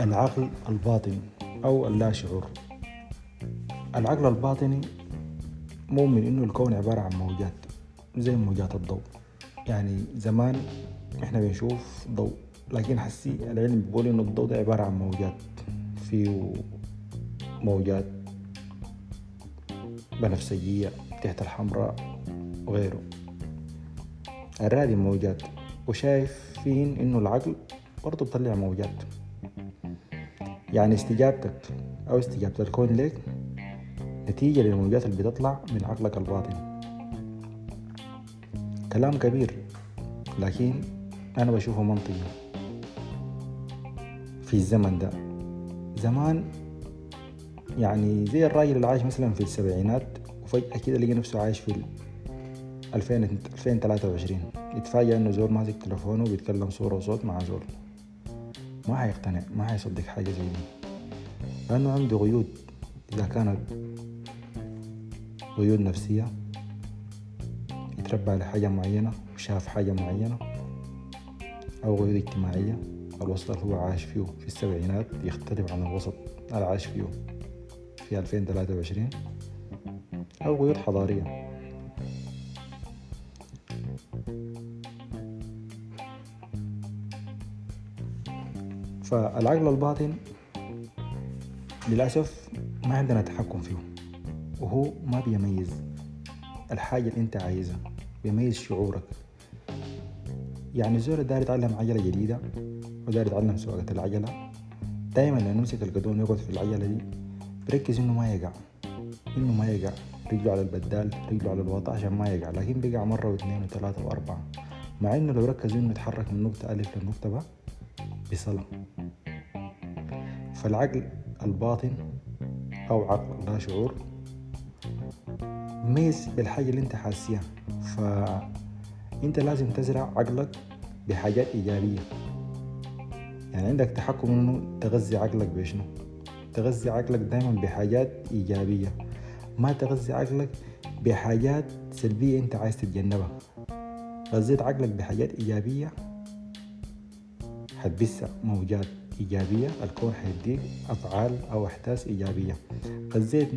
العقل الباطني أو اللاشعور العقل الباطني مؤمن إنه الكون عبارة عن موجات زي موجات الضوء. يعني زمان إحنا بنشوف ضوء لكن حسي العلم بيقول إنه الضوء ده عبارة عن موجات. فيه موجات بنفسجية تحت الحمراء وغيره. الرادي موجات وشايفين إنه العقل برضه بطلع موجات. يعني استجابتك أو استجابة الكون لك نتيجة للموجات اللي بتطلع من عقلك الباطن. كلام كبير لكن أنا بشوفه منطقي. في الزمن ده زمان يعني زي الراجل اللي عايش مثلا في السبعينات وفجأة كده لقى نفسه عايش في 2023 يتفاجأ إنه زول ماسك تلفونه وبيتكلم صورة وصوت مع زول. ما حيقتنع ما حيصدق حاجة زي دي. لأنه عنده قيود. إذا كانت قيود نفسية يتربى على حاجة معينة وشاف حاجة معينة أو قيود اجتماعية الوسط اللي هو عايش فيه في السبعينات يختلف عن الوسط اللي عايش فيه في 2023 أو قيود حضارية. فالعقل الباطن للأسف ما عندنا تحكم فيه وهو ما بيميز الحاجة اللي أنت عايزها بيميز شعورك. يعني الزول داير يتعلم عجلة جديدة وداير يتعلم سواقة العجلة دايما لما يمسك القدوم يقعد في العجلة دي بركز إنه ما يقع إنه ما يقع. رجله على البدال رجله على الوطا عشان ما يقع لكن بيقع مرة واثنين وثلاثة وأربعة. مع إنه لو ركز إنه يتحرك من نقطة ألف للنقطة ب بصلة فالعقل الباطن أو عقل لا شعور ميز بالحاجة اللي انت حاسيها. فانت لازم تزرع عقلك بحاجات إيجابية. يعني عندك تحكم إنه تغذي عقلك بشنو؟ تغذي عقلك دايما بحاجات إيجابية. ما تغذي عقلك بحاجات سلبية انت عايز تتجنبها. غذيت عقلك بحاجات إيجابية حتبث موجات. إيجابية الكون حيديك أفعال أو أحداث إيجابية. غذيت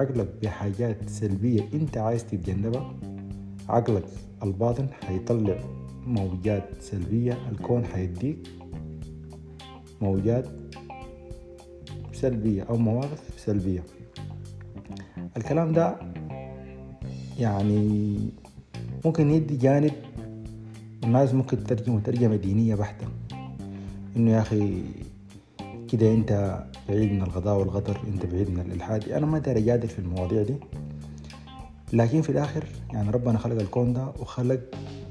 عقلك بحاجات سلبية أنت عايز تتجنبها عقلك الباطن حيطلع موجات سلبية الكون حيديك موجات سلبية أو مواقف سلبية. الكلام ده يعني ممكن يدي جانب الناس ممكن تترجمه ترجمة دينية بحتة. إنه يا أخي كده أنت بعيد من الغضاء والغدر أنت بعيد من الإلحاد. أنا ما داري اجادل في المواضيع دي. لكن في الآخر يعني ربنا خلق الكون ده وخلق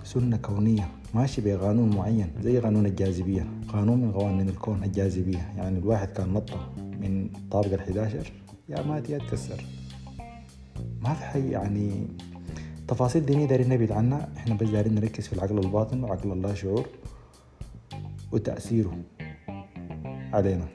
سنة كونية ماشي بقانون معين زي قانون الجاذبية. قانون من قوانين الكون الجاذبية. يعني الواحد كان نطة من طابق الحداشر يا مات يا تكسر ما في حي يعني تفاصيل دينية دارين نبعد عنها. إحنا بس دارين نركز في العقل الباطن وعقل اللا شعور. وتأثيره علينا